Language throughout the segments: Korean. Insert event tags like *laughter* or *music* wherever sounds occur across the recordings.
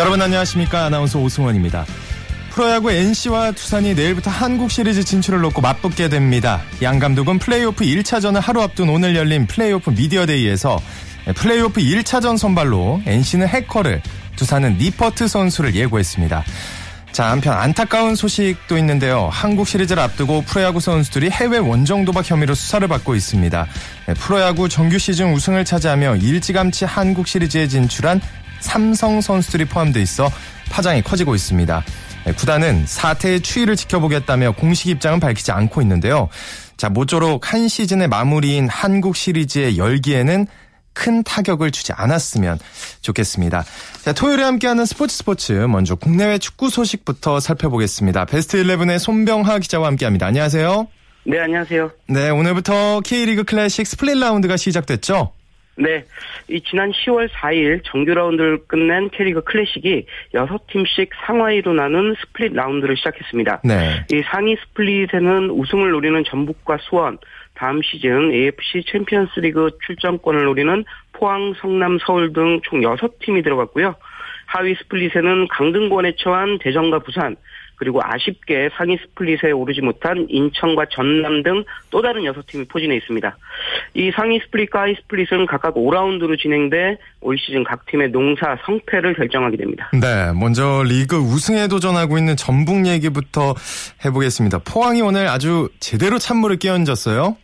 여러분 안녕하십니까 아나운서 오승원입니다. 프로야구 NC와 두산이 내일부터 한국 시리즈 진출을 놓고 맞붙게 됩니다. 양 감독은 플레이오프 1차전을 하루 앞둔 오늘 열린 플레이오프 미디어데이에서 플레이오프 1차전 선발로 NC는 해커를, 두산은 니퍼트 선수를 예고했습니다. 자, 한편 안타까운 소식도 있는데요. 한국 시리즈를 앞두고 프로야구 선수들이 해외 원정 도박 혐의로 수사를 받고 있습니다. 프로야구 정규 시즌 우승을 차지하며 일찌감치 한국 시리즈에 진출한 삼성 선수들이 포함돼 있어 파장이 커지고 있습니다. 구단은 사태의 추이를 지켜보겠다며 공식 입장은 밝히지 않고 있는데요. 자, 모쪼록 한 시즌의 마무리인 한국 시리즈의 열기에는 큰 타격을 주지 않았으면 좋겠습니다. 자, 토요일에 함께하는 스포츠 스포츠 먼저 국내외 축구 소식부터 살펴보겠습니다. 베스트 11의 손병하 기자와 함께합니다. 안녕하세요. 네, 안녕하세요. 네, 오늘부터 K리그 클래식 스플릿 라운드가 시작됐죠? 네, 이 지난 10월 4일 정규 라운드를 끝낸 K리그 클래식이 6팀씩 상하위로 나눈 스플릿 라운드를 시작했습니다. 네. 이 상위 스플릿에는 우승을 노리는 전북과 수원, 다음 시즌 AFC 챔피언스 리그 출전권을 노리는 포항, 성남, 서울 등 총 6팀이 들어갔고요. 하위 스플릿에는 강등권에 처한 대전과 부산, 그리고 아쉽게 상위 스플릿에 오르지 못한 인천과 전남 등 또 다른 6팀이 포진해 있습니다. 이 상위 스플릿과 하위 스플릿은 각각 5라운드로 진행돼 올 시즌 각 팀의 농사 성패를 결정하게 됩니다. 네, 먼저 리그 우승에 도전하고 있는 전북 얘기부터 해보겠습니다. 포항이 오늘 아주 제대로 찬물을 끼얹었어요.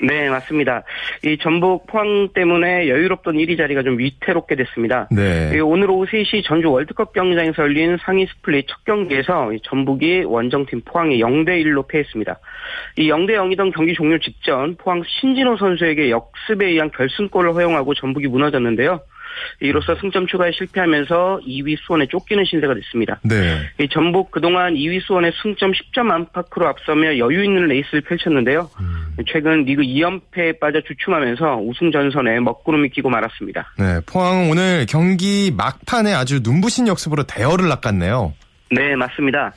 네, 맞습니다. 이 전북 포항 때문에 여유롭던 1위 자리가 좀 위태롭게 됐습니다. 네. 오늘 오후 3시 전주 월드컵 경기장에서 열린 상위 스플릿 첫 경기에서 전북이 원정팀 포항에 0대1로 패했습니다. 이 0대0이던 경기 종료 직전 포항 신진호 선수에게 역습에 의한 결승골을 허용하고 전북이 무너졌는데요. 이로써 승점 추가에 실패하면서 2위 수원에 쫓기는 신세가 됐습니다. 네. 이 전북 그동안 2위 수원의 승점 10점 안팎으로 앞서며 여유 있는 레이스를 펼쳤는데요. 음. 최근 리그 2연패에 빠져 주춤하면서 우승 전선에 먹구름이 끼고 말았습니다. 네, 포항은 오늘 경기 막판에 아주 눈부신 역습으로 대열을 낚았네요. 네, 맞습니다.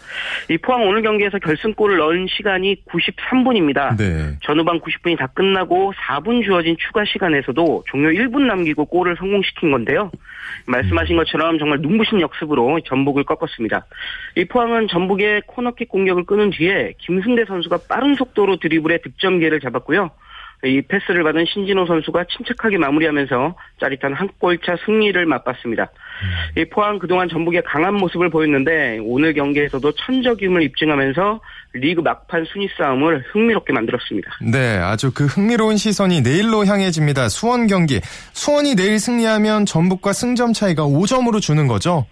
이 포항 오늘 경기에서 결승골을 넣은 시간이 93분입니다. 네. 전후반 90분이 다 끝나고 4분 주어진 추가 시간에서도 종료 1분 남기고 골을 성공시킨 건데요. 말씀하신 것처럼 정말 눈부신 역습으로 전북을 꺾었습니다. 이 포항은 전북의 코너킥 공격을 끄는 뒤에 김승대 선수가 빠른 속도로 드리블에 득점 기회를 잡았고요. 이 패스를 받은 신진호 선수가 침착하게 마무리하면서 짜릿한 한 골차 승리를 맛봤습니다. 이 포항 그동안 전북의 강한 모습을 보였는데 오늘 경기에서도 천적임을 입증하면서 리그 막판 순위 싸움을 흥미롭게 만들었습니다. 네, 아주 그 흥미로운 시선이 내일로 향해집니다. 수원 경기. 수원이 내일 승리하면 전북과 승점 차이가 5점으로 주는 거죠?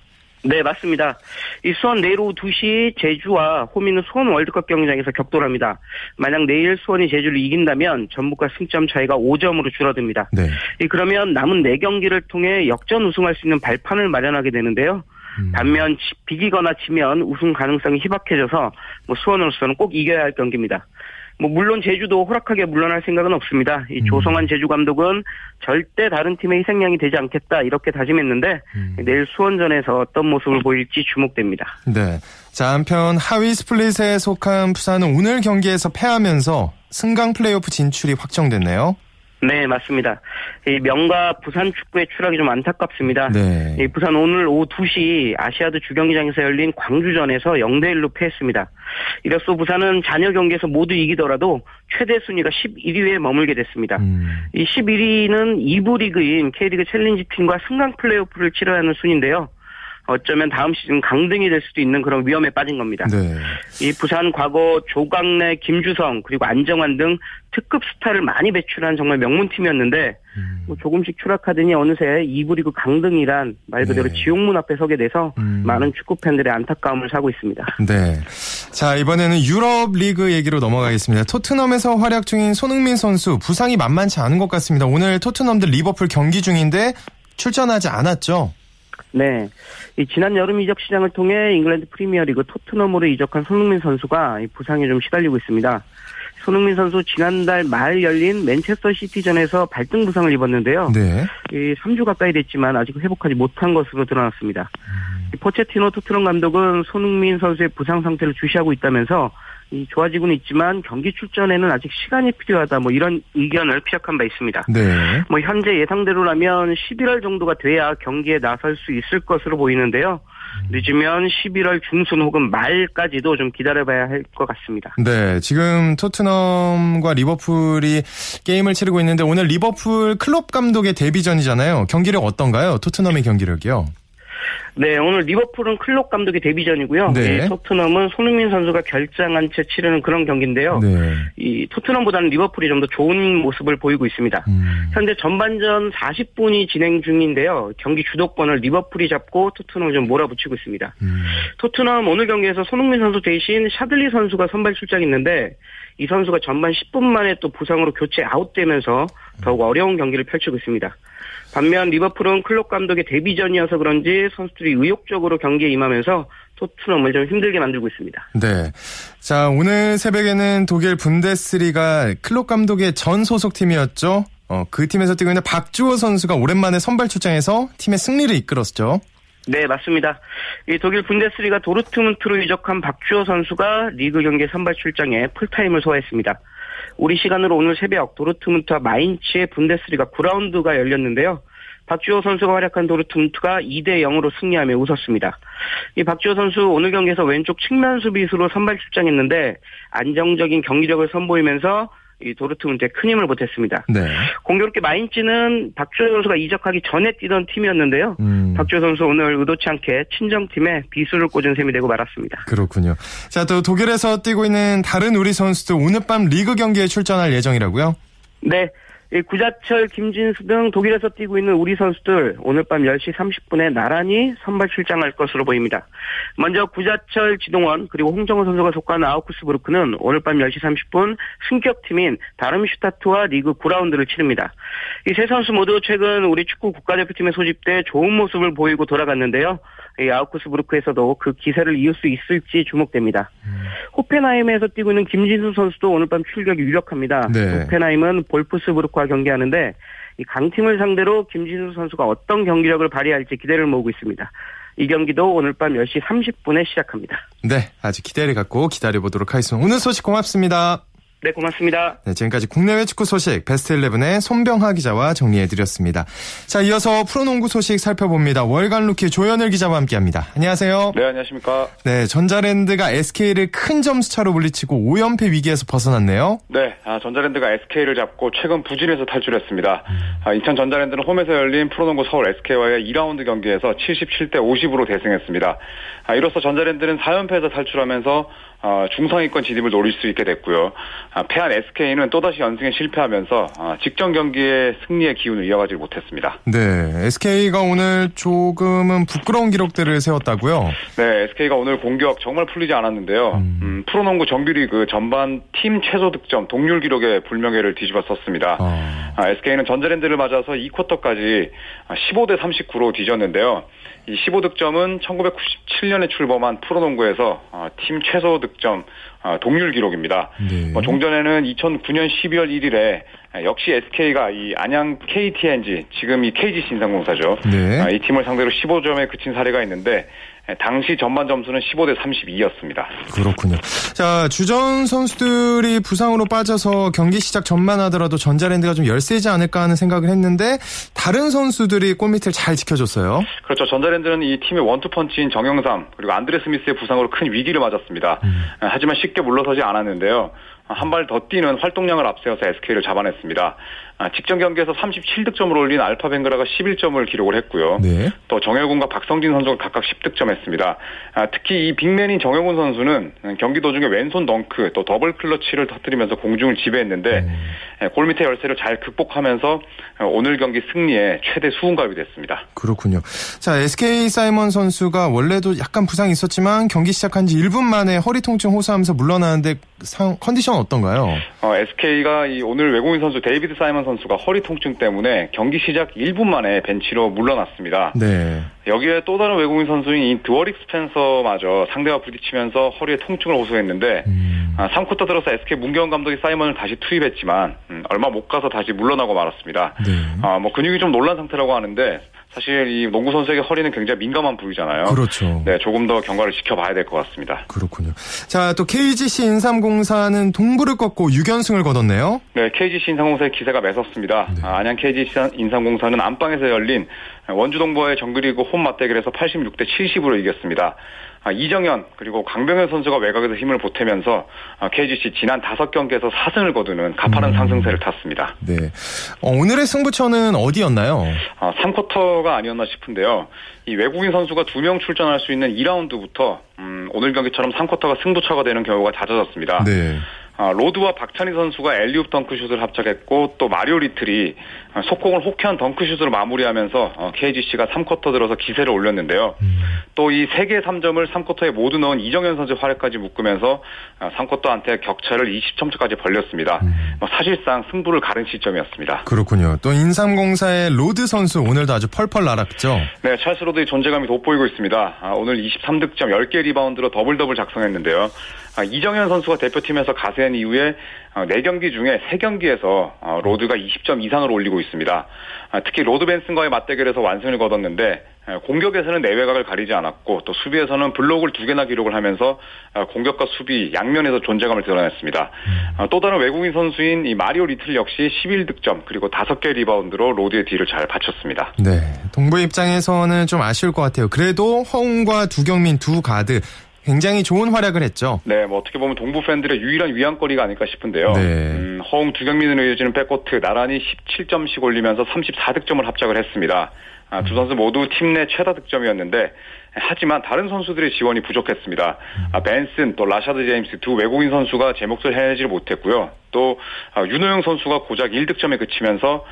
네, 맞습니다. 이 수원 내일 오후 2시 제주와 홈이는 수원 월드컵 경기장에서 격돌합니다. 만약 내일 수원이 제주를 이긴다면 전북과 승점 차이가 5점으로 줄어듭니다. 네. 그러면 남은 4경기를 통해 역전 우승할 수 있는 발판을 마련하게 되는데요. 음. 반면 비기거나 지면 우승 가능성이 희박해져서 뭐 수원으로서는 꼭 이겨야 할 경기입니다. 뭐 물론 제주도 호락하게 물러날 생각은 없습니다. 이 음. 조성환 제주 감독은 절대 다른 팀의 희생양이 되지 않겠다 이렇게 다짐했는데 음. 내일 수원전에서 어떤 모습을 보일지 주목됩니다. 네. 자 한편 하위 스플릿에 속한 부산은 오늘 경기에서 패하면서 승강 플레이오프 진출이 확정됐네요. 네, 맞습니다. 이 명가 부산 축구의 추락이 좀 안타깝습니다. 네. 이 부산 오늘 오후 2시 아시아드 주경기장에서 열린 광주전에서 0대 1로 패했습니다. 이로써 부산은 잔여 경기에서 모두 이기더라도 최대 순위가 11위에 머물게 됐습니다. 음. 이 11위는 2부 리그인 K리그 챌린지 팀과 승강 플레이오프를 치러야 하는 순위인데요. 어쩌면 다음 시즌 강등이 될 수도 있는 그런 위험에 빠진 겁니다. 네. 이 부산 과거 조광래, 김주성 그리고 안정환 등 특급 스타를 많이 배출한 정말 명문 팀이었는데 음. 뭐 조금씩 추락하더니 어느새 2부 리그 강등이란 말 그대로 네. 지옥문 앞에 서게 돼서 음. 많은 축구 팬들의 안타까움을 사고 있습니다. 네. 자 이번에는 유럽 리그 얘기로 넘어가겠습니다. 토트넘에서 활약 중인 손흥민 선수 부상이 만만치 않은 것 같습니다. 오늘 토트넘 대 리버풀 경기 중인데 출전하지 않았죠? 네. 이 지난 여름 이적 시장을 통해 잉글랜드 프리미어리그 토트넘으로 이적한 손흥민 선수가 부상에 좀 시달리고 있습니다. 손흥민 선수 지난달 말 열린 맨체스터 시티전에서 발등 부상을 입었는데요. 네. 이 3주 가까이 됐지만 아직 회복하지 못한 것으로 드러났습니다. 음. 포체티노 토트넘 감독은 손흥민 선수의 부상 상태를 주시하고 있다면서 이 좋아지고는 있지만 경기 출전에는 아직 시간이 필요하다. 뭐 이런 의견을 피력한 바 있습니다. 네. 뭐 현재 예상대로라면 11월 정도가 돼야 경기에 나설 수 있을 것으로 보이는데요. 늦으면 11월 중순 혹은 말까지도 좀 기다려봐야 할 것 같습니다. 네, 지금 토트넘과 리버풀이 게임을 치르고 있는데 오늘 리버풀 클롭 감독의 데뷔전이잖아요. 경기력 어떤가요? 토트넘의 경기력이요? 네, 오늘 리버풀은 클롭 감독의 데뷔전이고요. 네. 이 토트넘은 손흥민 선수가 결장한 채 치르는 그런 경기인데요. 네. 이 토트넘보다는 리버풀이 좀 더 좋은 모습을 보이고 있습니다. 음. 현재 전반전 40분이 진행 중인데요. 경기 주도권을 리버풀이 잡고 토트넘을 좀 몰아붙이고 있습니다. 음. 토트넘 오늘 경기에서 손흥민 선수 대신 샤들리 선수가 선발 출장했는데 이 선수가 전반 10분 만에 또 부상으로 교체 아웃되면서 더욱 어려운 경기를 펼치고 있습니다. 반면 리버풀은 클롭 감독의 데뷔전이어서 그런지 선수들이 의욕적으로 경기에 임하면서 토트넘을 좀 힘들게 만들고 있습니다. 네. 자, 오늘 새벽에는 독일 분데스리가 클롭 감독의 전 소속팀이었죠. 어, 그 팀에서 뛰고 있는 박주호 선수가 오랜만에 선발 출장해서 팀의 승리를 이끌었죠. 네, 맞습니다. 이 독일 분데스리가 도르트문트로 이적한 박주호 선수가 리그 경기 선발 출장에 풀타임을 소화했습니다. 우리 시간으로 오늘 새벽 도르트문트와 마인츠의 분데스리가 9라운드가 열렸는데요. 박주호 선수가 활약한 도르트문트가 2대 0으로 승리하며 웃었습니다. 이 박주호 선수 오늘 경기에서 왼쪽 측면 수비수로 선발 출장했는데 안정적인 경기력을 선보이면서 이 도르트문트에 큰 힘을 보탰습니다. 네. 공교롭게 마인츠는 박주호 선수가 이적하기 전에 뛰던 팀이었는데요. 음. 박주호 선수 오늘 의도치 않게 친정팀에 비수를 꽂은 셈이 되고 말았습니다. 그렇군요. 자, 또 독일에서 뛰고 있는 다른 우리 선수들 오늘 밤 리그 경기에 출전할 예정이라고요? 네. 이 구자철, 김진수 등 독일에서 뛰고 있는 우리 선수들 오늘 밤 10시 30분에 나란히 선발 출장할 것으로 보입니다. 먼저 구자철, 지동원 그리고 홍정호 선수가 속하는 아우크스부르크는 오늘 밤 10시 30분 승격팀인 다름슈타트와 리그 9라운드를 치릅니다. 이 세 선수 모두 최근 우리 축구 국가대표팀에 소집돼 좋은 모습을 보이고 돌아갔는데요. 이 아우크스부르크에서도 그 기세를 이을 수 있을지 주목됩니다. 호펜하임에서 뛰고 있는 김진수 선수도 오늘 밤 출격이 유력합니다. 네. 호펜하임은 볼프스부르크와 경기하는데 이 강팀을 상대로 김진수 선수가 어떤 경기력을 발휘할지 기대를 모으고 있습니다. 이 경기도 오늘 밤 10시 30분에 시작합니다. 네, 아주 기대를 갖고 기다려보도록 하겠습니다. 오늘 소식 고맙습니다. 네, 고맙습니다. 네, 지금까지 국내외 축구 소식 베스트 11의 손병하 기자와 정리해드렸습니다. 자, 이어서 프로농구 소식 살펴봅니다. 월간 루키 조현일 기자와 함께합니다. 안녕하세요. 네, 안녕하십니까. 네, 전자랜드가 SK를 큰 점수차로 물리치고 5연패 위기에서 벗어났네요. 네, 아, 전자랜드가 SK를 잡고 최근 부진에서 탈출했습니다. 아, 인천 전자랜드는 홈에서 열린 프로농구 서울 SK와의 2라운드 경기에서 77대 50으로 대승했습니다. 아, 이로써 전자랜드는 4연패에서 탈출하면서 어, 중상위권 진입을 노릴 수 있게 됐고요. 아, 패한 SK는 또다시 연승에 실패하면서 아, 직전 경기의 승리의 기운을 이어가지 못했습니다. 네, SK가 오늘 조금은 부끄러운 기록들을 세웠다고요? 네, SK가 오늘 공격 정말 풀리지 않았는데요. 음, 프로농구 정규리그 전반 팀 최소 득점 동률 기록에 불명예를 뒤집어 썼습니다. 어, 아, SK는 전자랜드를 맞아서 2쿼터까지 15대 39로 뒤졌는데요. 이 15득점은 1997년에 출범한 프로농구에서 어, 팀 최소 득점 어, 동률 기록입니다. 네. 뭐 종전에는 2009년 12월 1일에 역시 SK가 이 안양 KTNG 지금 이 KGC 인상공사죠. 네. 아, 이 팀을 상대로 15점에 그친 사례가 있는데 당시 전반 점수는 15대 32였습니다. 그렇군요. 자, 주전 선수들이 부상으로 빠져서 경기 시작 전만 하더라도 전자랜드가 좀 열세지 않을까 하는 생각을 했는데 다른 선수들이 골밑을 잘 지켜줬어요. 그렇죠. 전자랜드는 이 팀의 원투펀치인 정영삼 그리고 안드레 스미스의 부상으로 큰 위기를 맞았습니다. 아, 하지만 쉽게 물러서지 않았는데요. 한 발 더 뛰는 활동량을 앞세워서 SK를 잡아냈습니다. 아, 직전 경기에서 37득점을 올린 알파 뱅그라가 11점을 기록을 했고요. 네. 또 정효근과 박성진 선수가 각각 10득점했습니다. 아, 특히 이 빅맨인 정효근 선수는 경기 도중에 왼손 덩크 또 더블 클러치를 터뜨리면서 공중을 지배했는데 예, 골밑의 열세를 잘 극복하면서 오늘 경기 승리에 최대 수훈갑이 됐습니다. 그렇군요. 자, SK 사이먼 선수가 원래도 약간 부상이 있었지만 경기 시작한 지 1분 만에 허리 통증 호소하면서 물러나는데 상, 컨디션 어떤가요? 어, SK가 이 오늘 외국인 선수 데이비드 사이먼 선수가 허리 통증 때문에 경기 시작 1분 만에 벤치로 물러났습니다. 네. 여기에 또 다른 외국인 선수인 이 드워릭 스펜서마저 상대와 부딪히면서 허리에 통증을 호소했는데 음, 아, 3쿼터 들어서 SK 문경은 감독이 사이먼을 다시 투입했지만 음, 얼마 못 가서 다시 물러나고 말았습니다. 네. 아, 뭐 근육이 좀 놀란 상태라고 하는데 사실 이 농구 선수에게 허리는 굉장히 민감한 부위잖아요. 그렇죠. 네, 조금 더 경과를 지켜봐야 될 것 같습니다. 그렇군요. 자, 또 KGC 인삼공사는 동부를 꺾고 6연승을 거뒀네요. 네, KGC 인삼공사의 기세가 매섭습니다. 네. 아, 안양 KGC 인삼공사는 안방에서 열린 원주 동부와의 정글리그 홈 맞대결에서 86대 70으로 이겼습니다. 아, 이정현 그리고 강병현 선수가 외곽에서 힘을 보태면서 아, KGC 지난 5경기에서 4승을 거두는 가파른 상승세를 탔습니다. 네. 어, 오늘의 승부처는 어디였나요? 아, 3쿼터가 아니었나 싶은데요. 이 외국인 선수가 2명 출전할 수 있는 2라운드부터 음, 오늘 경기처럼 3쿼터가 승부처가 되는 경우가 잦아졌습니다. 네. 아, 로드와 박찬희 선수가 엘리웁 덩크슛을 합작했고 또 마리오 리틀이 아, 속공을 호쾌한 덩크슛으로 마무리하면서 어, KGC가 3쿼터 들어서 기세를 올렸는데요. 또이 3개의 3점을 3쿼터에 모두 넣은 이정현 선수의 활약까지 묶으면서 아, 3쿼터 한테 격차를 20점까지 벌렸습니다. 뭐 사실상 승부를 가른 시점이었습니다. 그렇군요. 또 인삼공사의 로드 선수 오늘도 아주 펄펄 날았죠. 네, 찰스 로드의 존재감이 돋보이고 있습니다. 아, 오늘 23득점 10개 리바운드로 더블 더블 작성했는데요. 아, 이정현 선수가 대표팀에서 가세한 이후에 어, 4경기 중에 3경기에서 어, 로드가 20점 이상을 올리고 있습니다. 아, 특히 로드 벤슨과의 맞대결에서 완승을 거뒀는데 에, 공격에서는 내외곽을 가리지 않았고 또 수비에서는 블록을 두 개나 기록을 하면서 어, 공격과 수비 양면에서 존재감을 드러냈습니다. 아, 또 다른 외국인 선수인 이 마리오 리틀 역시 11득점 그리고 5개 리바운드로 로드의 뒤를 잘 받쳤습니다. 네. 동부 입장에서는 좀 아쉬울 것 같아요. 그래도 허웅과 두경민 두 가드 굉장히 좋은 활약을 했죠. 네, 뭐 어떻게 보면 동부 팬들의 유일한 위안거리가 아닐까 싶은데요. 네. 음, 허웅 두경민으로 이어지는 백코트 나란히 17점씩 올리면서 34득점을 합작을 했습니다. 아, 두 선수 모두 팀 내 최다 득점이었는데 하지만 다른 선수들의 지원이 부족했습니다. 아, 벤슨 또 라샤드 제임스 두 외국인 선수가 제 몫을 해내지 못했고요. 또 아, 윤호영 선수가 고작 1득점에 그치면서 어,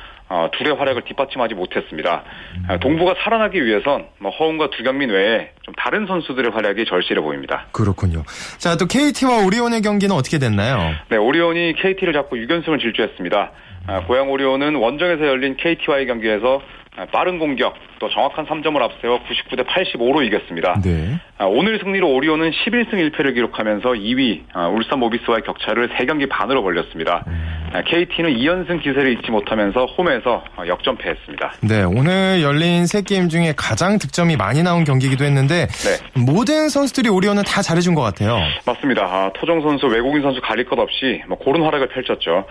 둘의 활약을 뒷받침하지 못했습니다. 아, 동부가 살아나기 위해선 뭐 허웅과 두경민 외에 좀 다른 선수들의 활약이 절실해 보입니다. 그렇군요. 자, 또 KT와 오리온의 경기는 어떻게 됐나요? 네, 오리온이 KT를 잡고 6연승을 질주했습니다. 아, 고양 오리온은 원정에서 열린 KT와의 경기에서 아, 빠른 공격 또 정확한 3점을 앞세워 99대 85로 이겼습니다. 네. 아, 오늘 승리로 오리온은 11승 1패를 기록하면서 2위 아, 울산 모비스와의 격차를 3경기 반으로 벌렸습니다. 아, KT는 2연승 기세를 잇지 못하면서 홈에서 아, 역전패했습니다. 네, 오늘 열린 세 게임 중에 가장 득점이 많이 나온 경기이기도 했는데 네. 모든 선수들이 오리온은 다 잘해준 것 같아요. 맞습니다. 아, 토종 선수, 외국인 선수 가릴 것 없이 뭐 고른 활약을 펼쳤죠.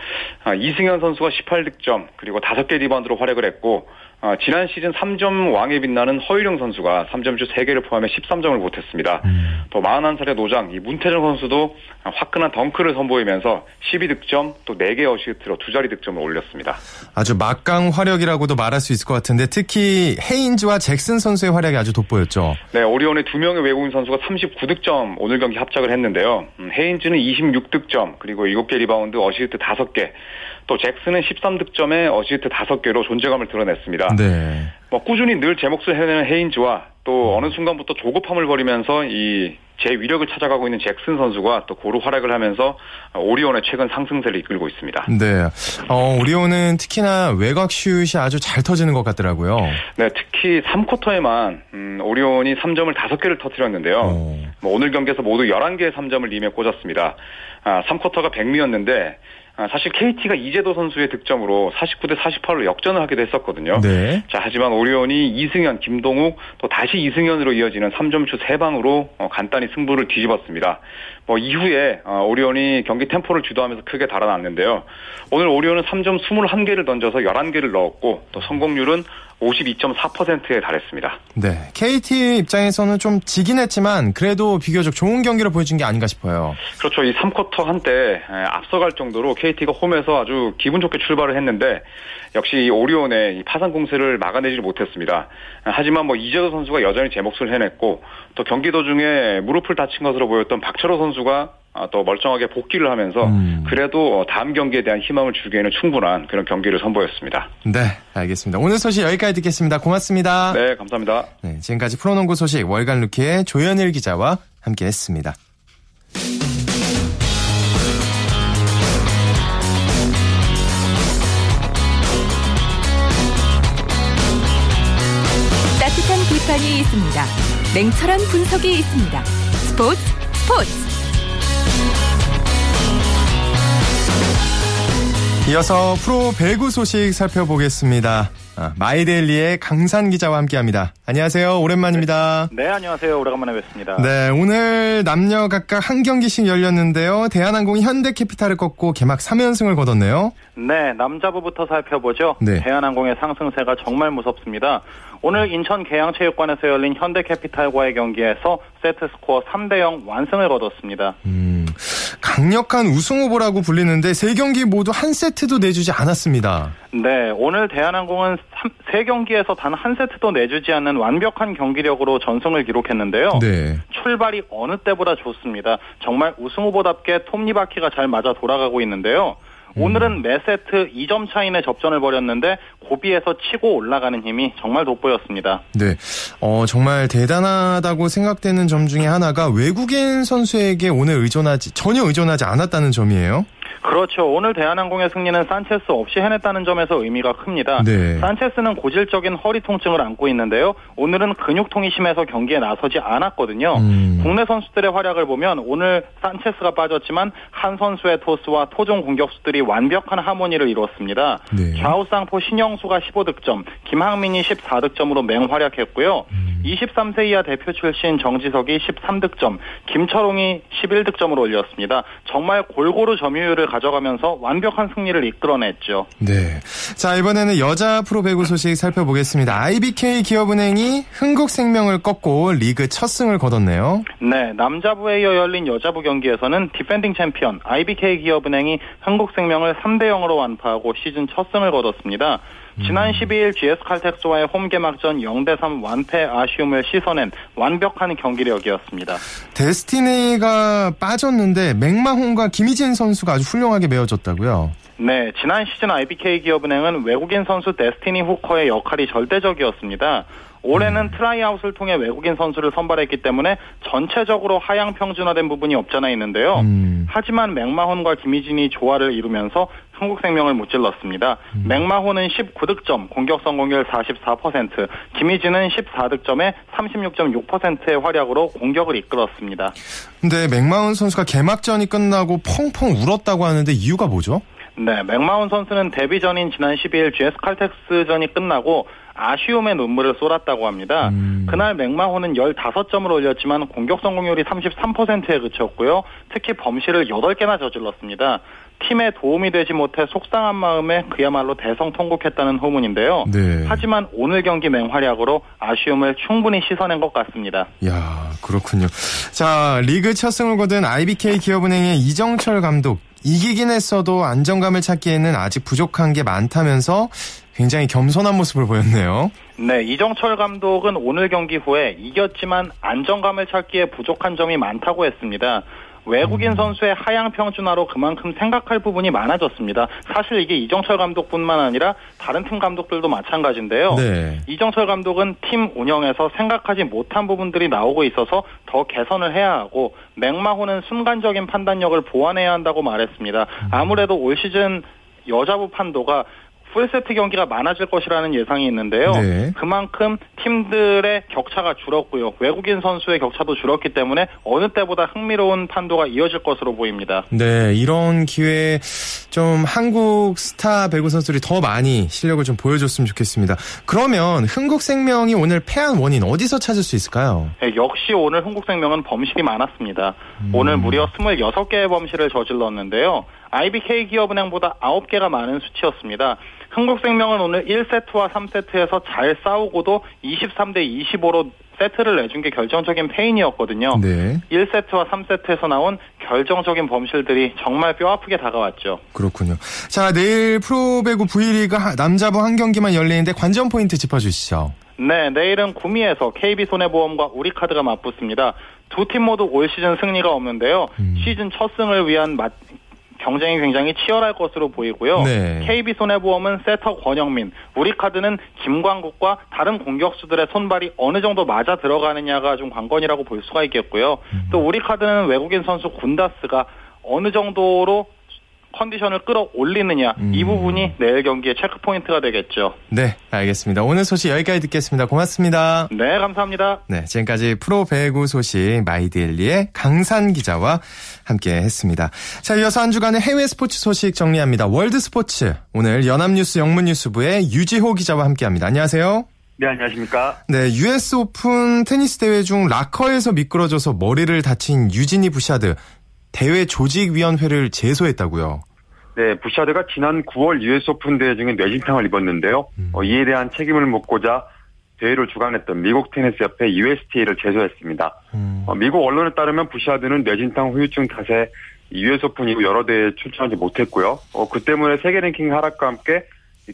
아, 이승현 선수가 18득점 그리고 5개 리바운드로 활약을 했고 아, 지난 시즌 3점 왕에 빛나는 허일영 선수가 3점슛 3개를 포함해 13점을 보탰습니다. 또 41살의 노장 이 문태종 선수도 화끈한 덩크를 선보이면서 12득점 또 4개 어시스트로 두 자리 득점을 올렸습니다. 아주 막강 화력이라고도 말할 수 있을 것 같은데 특히 헤인즈와 잭슨 선수의 활약이 아주 돋보였죠. 네, 오리온의 두 명의 외국인 선수가 39득점 오늘 경기 합작을 했는데요. 음, 헤인즈는 26득점 그리고 7개 리바운드 어시스트 5개 또 잭슨은 13득점에 어시스트 5개로 존재감을 드러냈습니다. 네. 뭐 꾸준히 늘 제 몫을 해내는 헤인즈와 또 어느 순간부터 조급함을 버리면서 이 제 위력을 찾아가고 있는 잭슨 선수가 또 고루 활약을 하면서 오리온의 최근 상승세를 이끌고 있습니다. 네. 어, 오리온은 특히나 외곽 슛이 아주 잘 터지는 것 같더라고요. 네, 특히 3쿼터에만 음, 오리온이 3점을 5개를 터뜨렸는데요. 어. 뭐 오늘 경기에서 모두 11개의 3점을 림에 꽂았습니다. 아, 3쿼터가 백미였는데 아, 사실 KT가 이재도 선수의 득점으로 49대 48로 역전을 하기도 했었거든요. 네. 자, 하지만 오리온이 이승현, 김동욱 또 다시 이승현으로 이어지는 3점슛 3방으로 어, 간단히 승부를 뒤집었습니다. 뭐 이후에 어, 오리온이 경기 템포를 주도하면서 크게 달아났는데요. 오늘 오리온은 3점 21개를 던져서 11개를 넣었고 또 성공률은 52.4%에 달했습니다. 네. KT 입장에서는 좀 지긴 했지만 그래도 비교적 좋은 경기를 보여준 게 아닌가 싶어요. 그렇죠. 이 3쿼터 한때 에, 앞서갈 정도로 KT가 홈에서 아주 기분 좋게 출발을 했는데 역시 이 오리온의 이 파산 공세를 막아내지 못했습니다. 하지만 뭐 이재도 선수가 여전히 제 몫을 해냈고 또 경기 도중에 무릎을 다친 것으로 보였던 박철호 선수가 아, 또 멀쩡하게 복귀를 하면서 음. 그래도 어, 다음 경기에 대한 희망을 주기에는 충분한 그런 경기를 선보였습니다. 네. 알겠습니다. 오늘 소식 여기까지 듣겠습니다. 고맙습니다. 네, 감사합니다. 네, 지금까지 프로농구 소식 월간 루키의 조현일 기자와 함께 했습니다. 따뜻한 비판이 있습니다. 냉철한 분석이 있습니다. 스포츠 스포츠 이어서 프로 배구 소식 살펴보겠습니다. 아, 마이데일리의 강산 기자와 함께합니다. 안녕하세요. 오랜만입니다. 네, 안녕하세요. 오래간만에 뵙습니다. 네, 오늘 남녀 각각 한 경기씩 열렸는데요. 대한항공이 현대캐피탈을 꺾고 개막 3연승을 거뒀네요. 네, 남자부부터 살펴보죠. 네. 대한항공의 상승세가 정말 무섭습니다. 오늘 인천 계양체육관에서 열린 현대캐피탈과의 경기에서 세트 스코어 3대 0 완승을 거뒀습니다. 음, 강력한 우승 후보라고 불리는데 세 경기 모두 한 세트도 내주지 않았습니다. 네, 오늘 대한항공은 3경기에서 단 한 세트도 내주지 않는 완벽한 경기력으로 전승을 기록했는데요. 네. 출발이 어느 때보다 좋습니다. 정말 우승 후보답게 톱니바퀴가 잘 맞아 돌아가고 있는데요. 오늘은 매 세트 2점 차이의 접전을 벌였는데 고비에서 치고 올라가는 힘이 정말 돋보였습니다. 네. 어, 정말 대단하다고 생각되는 점 중에 하나가 외국인 선수에게 오늘 의존하지, 전혀 의존하지 않았다는 점이에요. 그렇죠. 오늘 대한항공의 승리는 산체스 없이 해냈다는 점에서 의미가 큽니다. 네. 산체스는 고질적인 허리 통증을 안고 있는데요. 오늘은 근육통이 심해서 경기에 나서지 않았거든요. 음. 국내 선수들의 활약을 보면 오늘 산체스가 빠졌지만 한 선수의 토스와 토종 공격수들이 완벽한 하모니를 이루었습니다. 네. 좌우쌍포 신영수가 15득점, 김항민이 14득점으로 맹활약했고요. 23세 이하 대표 출신 정지석이 13득점, 김철웅이 11득점을 올렸습니다. 정말 골고루 점유율을 가져가면서 완벽한 승리를 이끌어냈죠. 네. 자, 이번에는 여자 프로배구 소식 살펴보겠습니다. IBK 기업은행이 흥국생명을 꺾고 리그 첫 승을 거뒀네요. 네, 남자부에 이어 열린 여자부 경기에서는 디펜딩 챔피언 IBK 기업은행이 흥국생명을 3대 0으로 완파하고 시즌 첫 승을 거뒀습니다. 지난 12일 GS 칼텍스와의 홈 개막전 0대 3 완패 아쉬움을 씻어낸 완벽한 경기력이었습니다. 데스티니가 빠졌는데 맥마혼과 김희진 선수가 아주 훌륭하게 메워줬다고요. 네, 지난 시즌 IBK 기업은행은 외국인 선수 데스티니 후커의 역할이 절대적이었습니다. 올해는 트라이아웃을 통해 외국인 선수를 선발했기 때문에 전체적으로 하향 평준화된 부분이 없잖아 있는데요. 음. 하지만 맥마혼과 김희진이 조화를 이루면서 흥국생명을 무찔렀습니다. 맥마혼은 19득점, 공격 성공률 44%, 김희진은 14득점에 36.6%의 활약으로 공격을 이끌었습니다. 근데 맥마운 선수가 개막전이 끝나고 펑펑 울었다고 하는데 이유가 뭐죠? 네, 맥마운 선수는 데뷔 전인 지난 12일 GS 칼텍스전이 끝나고 아쉬움의 눈물을 쏟았다고 합니다. 음. 그날 맥마호는 15점을 올렸지만 공격 성공률이 33%에 그쳤고요. 특히 범실을 8개나 저질렀습니다. 팀에 도움이 되지 못해 속상한 마음에 그야말로 대성통곡했다는 후문인데요. 네. 하지만 오늘 경기 맹활약으로 아쉬움을 충분히 씻어낸 것 같습니다. 야 그렇군요. 자, 리그 첫 승을 거둔 IBK 기업은행의 이정철 감독. 이기긴 했어도 안정감을 찾기에는 아직 부족한 게 많다면서 굉장히 겸손한 모습을 보였네요. 네, 이정철 감독은 오늘 경기 후에 이겼지만 안정감을 찾기에 부족한 점이 많다고 했습니다. 외국인 선수의 하향 평준화로 그만큼 생각할 부분이 많아졌습니다. 사실 이게 이정철 감독뿐만 아니라 다른 팀 감독들도 마찬가지인데요. 네. 이정철 감독은 팀 운영에서 생각하지 못한 부분들이 나오고 있어서 더 개선을 해야 하고 맥마호는 순간적인 판단력을 보완해야 한다고 말했습니다. 아무래도 올 시즌 여자부 판도가 풀세트 경기가 많아질 것이라는 예상이 있는데요. 네. 그만큼 팀들의 격차가 줄었고요. 외국인 선수의 격차도 줄었기 때문에 어느 때보다 흥미로운 판도가 이어질 것으로 보입니다. 네, 이런 기회에 좀 한국 스타 배구 선수들이 더 많이 실력을 좀 보여줬으면 좋겠습니다. 그러면 흥국생명이 오늘 패한 원인 어디서 찾을 수 있을까요? 네, 역시 오늘 흥국생명은 범실이 많았습니다. 오늘 무려 26개의 범실을 저질렀는데요. IBK 기업은행보다 9개가 많은 수치였습니다. 흥국생명은 오늘 1세트와 3세트에서 잘 싸우고도 23대 25로 세트를 내준 게 결정적인 페인이었거든요. 네, 1세트와 3세트에서 나온 결정적인 범실들이 정말 뼈아프게 다가왔죠. 그렇군요. 자, 내일 프로배구 V리그 하- 남자부 한 경기만 열리는데 관전 포인트 짚어주시죠. 네, 내일은 구미에서 KB손해보험과 우리카드가 맞붙습니다. 두 팀 모두 올 시즌 승리가 없는데요. 시즌 첫 승을 위한 맞- 경쟁이 굉장히 치열할 것으로 보이고요. 네. KB손해보험은 세터 권영민, 우리카드는 김광국과 다른 공격수들의 손발이 어느 정도 맞아 들어가느냐가 좀 관건이라고 볼 수가 있겠고요. 또 우리카드는 외국인 선수 군다스가 어느 정도로 컨디션을 끌어올리느냐 음. 이 부분이 내일 경기의 체크 포인트가 되겠죠. 네, 알겠습니다. 오늘 소식 여기까지 듣겠습니다. 고맙습니다. 네, 감사합니다. 네, 지금까지 프로 배구 소식 마이데일리의 강산 기자와 함께 했습니다. 자, 이어서 한 주간의 해외 스포츠 소식 정리합니다. 월드 스포츠. 오늘 연합뉴스 영문뉴스부의 유지호 기자와 함께 합니다. 안녕하세요. 네, 안녕하십니까. 네, US 오픈 테니스 대회 중 라커에서 미끄러져서 머리를 다친 유지니 부샤드 대회 조직위원회를 제소했다고요. 네, 부샤드가 지난 9월 US 오픈 대회 중에 뇌진탕을 입었는데요. 어, 이에 대한 책임을 묻고자 대회를 주관했던 미국 테니스 협회 USTA를 제소했습니다. 음. 어, 미국 언론에 따르면 부샤드는 뇌진탕 후유증 탓에 US 오픈 이후 여러 대회에 출전하지 못했고요. 어, 그 때문에 세계 랭킹 하락과 함께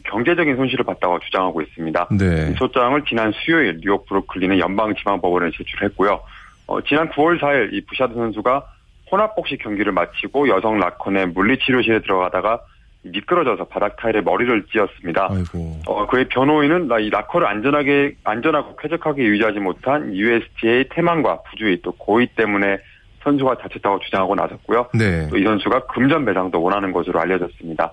경제적인 손실을 봤다고 주장하고 있습니다. 네. 이 소장을 지난 수요일 뉴욕 브루클린의 연방지방법원에 제출했고요. 어, 지난 9월 4일 이 부샤드 선수가 혼합복식 경기를 마치고 여성 라컨의 물리치료실에 들어가다가 미끄러져서 바닥 타일에 머리를 찧었습니다. 아이고. 어, 그의 변호인은 이 라커를 안전하게, 안전하고 쾌적하게 유지하지 못한 USDA의 태만과 부주의 또 고의 때문에 선수가 다쳤다고 주장하고 나섰고요. 네. 또 이 선수가 금전 배상도 원하는 것으로 알려졌습니다.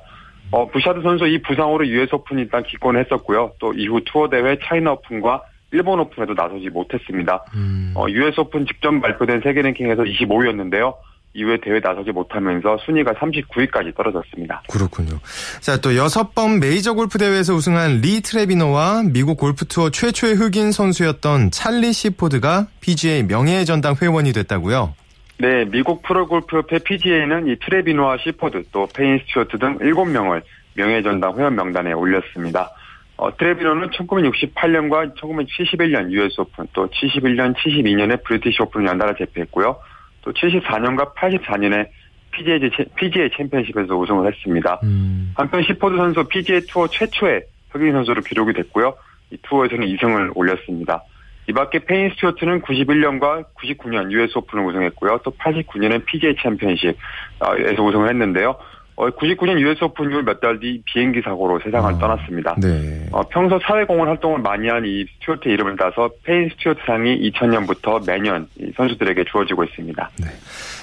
어, 부샤드 선수 이 부상으로 US 오픈 일단 기권을 했었고요. 또 이후 투어 대회 차이나 오픈과 일본 오픈에도 나서지 못했습니다. 음. 어, US 오픈 직전 발표된 세계 랭킹에서 25위였는데요. 이후에 대회 나서지 못하면서 순위가 39위까지 떨어졌습니다. 그렇군요. 자, 또 여섯 번 메이저 골프 대회에서 우승한 리 트레비노와 미국 골프 투어 최초의 흑인 선수였던 찰리 시포드가 PGA 명예의 전당 회원이 됐다고요? 네, 미국 프로골프협회 PGA는 리 트레비노와 시포드 또 페인 스튜어트 등 7명을 명예전당 회원 명단에 올렸습니다. 어, 트레비노는 1968년과 1971년 US 오픈, 또 71년, 72년에 브리티시 오픈을 연달아 제패했고요. 또 74년과 84년에 PGA, PGA 챔피언십에서 우승을 했습니다. 음. 한편 시포드 선수 PGA 투어 최초의 흑인 선수로 기록이 됐고요. 이 투어에서는 2승을 올렸습니다. 이 밖에 페인 스튜어트는 91년과 99년 US 오픈을 우승했고요. 또 89년엔 PGA 챔피언십에서 우승을 했는데요. 어, 99년 US 오픈 이후 몇 달 뒤 비행기 사고로 세상을 아, 떠났습니다. 네. 어, 평소 사회공헌 활동을 많이 한 이 스튜어트 이름을 따서 페인 스튜어트 상이 2000년부터 매년 이 선수들에게 주어지고 있습니다.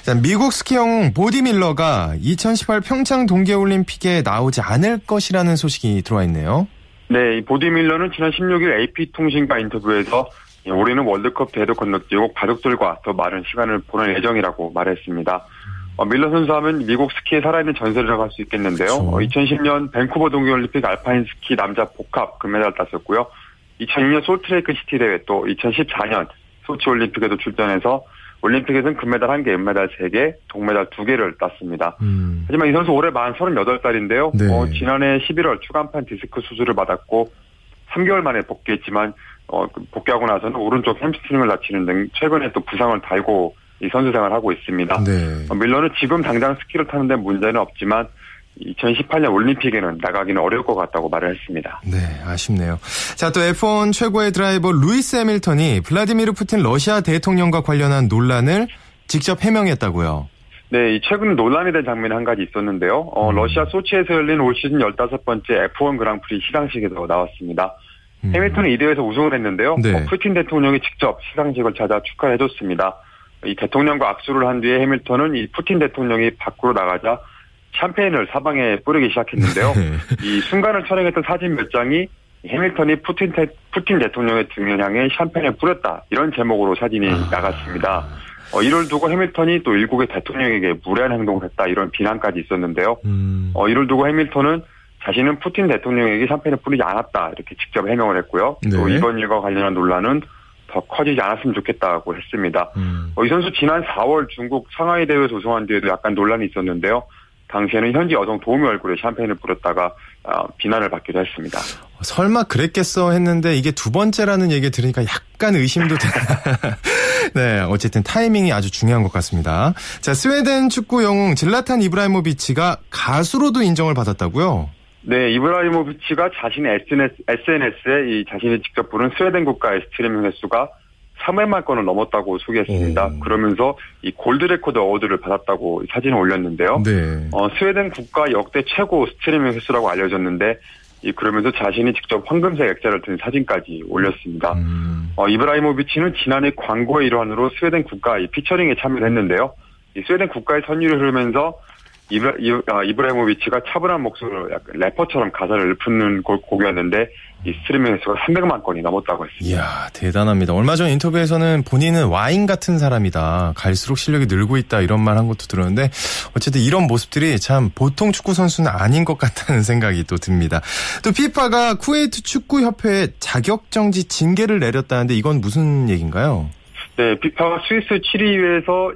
자, 미국 스키 영웅 보디 밀러가 2018 평창 동계올림픽에 나오지 않을 것이라는 소식이 들어와 있네요. 네, 이 보디 밀러는 지난 16일 AP통신과 인터뷰에서 예, 올해는 월드컵 대회도 건너뛰고 가족들과 더 많은 시간을 보낼 예정이라고 말했습니다. 어, 밀러 선수 하면 미국 스키의 살아있는 전설이라고 할 수 있겠는데요. 어, 2010년 밴쿠버 동계올림픽 알파인 스키 남자 복합 금메달 땄었고요. 2002년 솔트레이크 시티 대회 또 2014년 소치 올림픽에도 출전해서 올림픽에서는 금메달 1개, 은메달 3개, 동메달 2개를 땄습니다. 음. 하지만 이 선수 올해 만 38살인데요. 네. 어, 지난해 11월 추간판 디스크 수술을 받았고 3개월 만에 복귀했지만 어, 그 복귀하고 나서는 오른쪽 햄스트링을 다치는 등 최근에 또 부상을 달고 이 선수 생활을 하고 있습니다. 네. 어, 밀러는 지금 당장 스키를 타는 데 문제는 없지만 2018년 올림픽에는 나가기는 어려울 것 같다고 말을 했습니다. 네, 아쉽네요. 자, 또 F1 최고의 드라이버 루이스 해밀턴이 블라디미르 푸틴 러시아 대통령과 관련한 논란을 직접 해명했다고요. 네, 이 최근 논란이 된 장면이 한 가지 있었는데요. 어, 음. 러시아 소치에서 열린 올 시즌 15번째 F1 그랑프리 시상식에서 나왔습니다. 음. 해밀턴이 이 대회에서 우승을 했는데요. 네. 어, 푸틴 대통령이 직접 시상식을 찾아 축하를 해줬습니다. 이 대통령과 악수를 한 뒤에 해밀턴은 이 푸틴 대통령이 밖으로 나가자 샴페인을 사방에 뿌리기 시작했는데요. 네. 이 순간을 촬영했던 사진 몇 장이 해밀턴이 푸틴, 대, 푸틴 대통령의 등을 향해 샴페인을 뿌렸다. 이런 제목으로 사진이 아. 나갔습니다. 어, 이를 두고 해밀턴이 또 일국의 대통령에게 무례한 행동을 했다. 이런 비난까지 있었는데요. 음. 어, 이를 두고 해밀턴은 자신은 푸틴 대통령에게 샴페인을 뿌리지 않았다. 이렇게 직접 해명을 했고요. 또 네. 이번 일과 관련한 논란은 더 커지지 않았으면 좋겠다고 했습니다. 음. 어, 이 선수 지난 4월 중국 상하이 대회에서 우승한 뒤에도 약간 논란이 있었는데요. 당시에는 현지 여성 도우미 얼굴에 샴페인을 뿌렸다가 아, 비난을 받기도 했습니다. 설마 그랬겠어 했는데 이게 두 번째라는 얘기 들으니까 약간 의심도 돼. *laughs* 네, 어쨌든 타이밍이 아주 중요한 것 같습니다. 자, 스웨덴 축구 영웅 질라탄 이브라이모비치가 가수로도 인정을 받았다고요? 네, 이브라이모비치가 자신의 SNS, SNS에 이 자신이 직접 부른 스웨덴 국가의 스트리밍 횟수가 300만 건을 넘었다고 소개했습니다. 오. 그러면서 이 골드 레코드 어워드를 받았다고 사진을 올렸는데요. 네. 어, 스웨덴 국가 역대 최고 스트리밍 횟수라고 알려졌는데 이 그러면서 자신이 직접 황금색 액자를 든 사진까지 올렸습니다. 음. 어, 이브라이모비치는 지난해 광고의 일환으로 스웨덴 국가 이 피처링에 참여를 했는데요. 이 스웨덴 국가의 선율을 흐르면서 이브라, 아, 이브라이모비치가 차분한 목소리로 약간 래퍼처럼 가사를 읊는 곡, 곡이었는데 이 스트리밍 횟수가 300만 건이 넘었다고 했습니다. 이야, 대단합니다. 얼마 전 인터뷰에서는 본인은 와인 같은 사람이다. 갈수록 실력이 늘고 있다. 이런 말 한 것도 들었는데 어쨌든 이런 모습들이 참 보통 축구 선수는 아닌 것 같다는 *laughs* 생각이 또 듭니다. 또 피파가 쿠웨이트 축구협회에 자격 정지 징계를 내렸다는데 이건 무슨 얘기인가요? 네, 피파가 스위스 취리히에서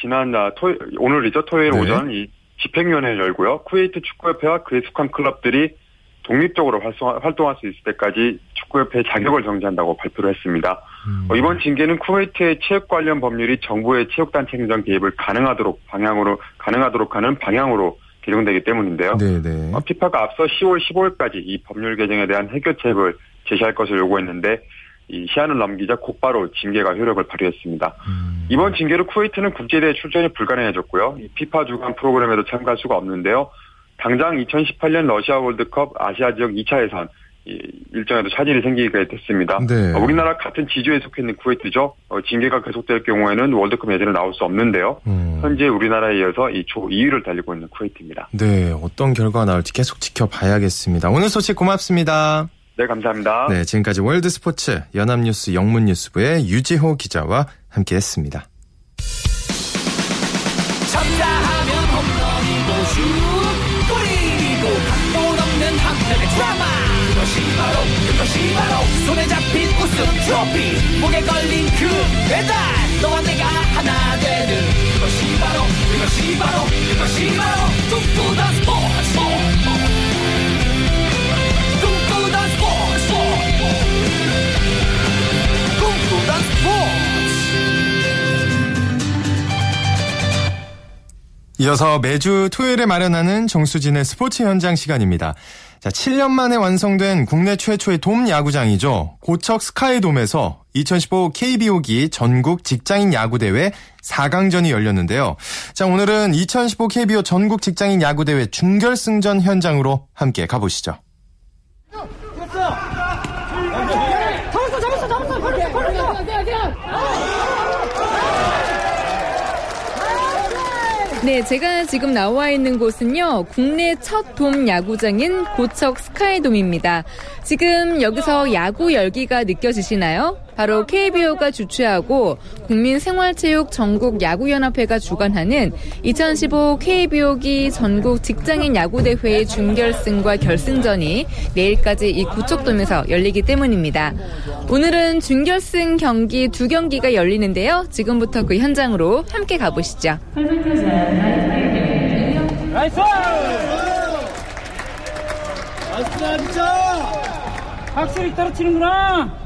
지난 아, 토, 오늘이죠 토요일 네. 오전 이 집행위원회를 열고요. 쿠웨이트 축구협회와 그에 속한 클럽들이 독립적으로 활성, 활동할 수 있을 때까지 축구협회의 자격을 정지한다고 발표를 했습니다. 음. 어, 이번 징계는 쿠웨이트의 체육 관련 법률이 정부의 체육단체 행정 개입을 가능하도록 방향으로 가능하도록 하는 방향으로 개정되기 때문인데요. 네네. 어, 피파가 앞서 10월 15일까지 이 법률 개정에 대한 해결책을 제시할 것을 요구했는데 이 시한을 넘기자 곧바로 징계가 효력을 발휘했습니다. 음. 이번 징계로 쿠웨이트는 국제대회 출전이 불가능해졌고요. 이 피파 주관 프로그램에도 참가할 수가 없는데요. 당장 2018년 러시아 월드컵 아시아 지역 2차 예선 이 일정에도 차질이 생기게 됐습니다. 네. 어, 우리나라 같은 지주에 속해 있는 쿠웨이트죠. 어, 징계가 계속될 경우에는 월드컵 예전에 나올 수 없는데요. 음. 현재 우리나라에 이어서 이조 2위를 달리고 있는 쿠웨이트입니다. 네, 어떤 결과가 나올지 계속 지켜봐야겠습니다. 오늘 소식 고맙습니다. 네, 감사합니다. 네, 지금까지 월드 스포츠 연합뉴스 영문뉴스부의 유지호 기자와 함께했습니다. 쳤다 하면 홈런이고 슛 골이고 각본 없는 한편의 드라마 그것이 바로 그것이 바로 손에 잡힌 우승 트로피 목에 걸린 그 배달 너와 내가 하나 되는 그것이 바로 그것이 바로 그것이 바로 꿈꾸던 이어서 매주 토요일에 마련하는 정수진의 스포츠 현장 시간입니다. 자, 7년 만에 완성된 국내 최초의 돔 야구장이죠. 고척 스카이돔에서 2015 KBO기 전국 직장인 야구대회 4강전이 열렸는데요. 자, 오늘은 2015 KBO 전국 직장인 야구대회 준결승전 현장으로 함께 가보시죠. 잡았어 잡았어 잡았어 벌써 벌써 네, 제가 지금 나와 있는 곳은요, 국내 첫 돔 야구장인 고척 스카이돔입니다. 지금 여기서 야구 열기가 느껴지시나요? 바로 KBO가 주최하고 국민생활체육 전국 야구연합회가 주관하는 2015 KBO기 전국 직장인 야구대회의 준결승과 결승전이 내일까지 이 고척돔에서 열리기 때문입니다. 오늘은 준결승 경기 두 경기가 열리는데요. 지금부터 그 현장으로 함께 가보시죠. nice nice다 진짜 확실히 nice nice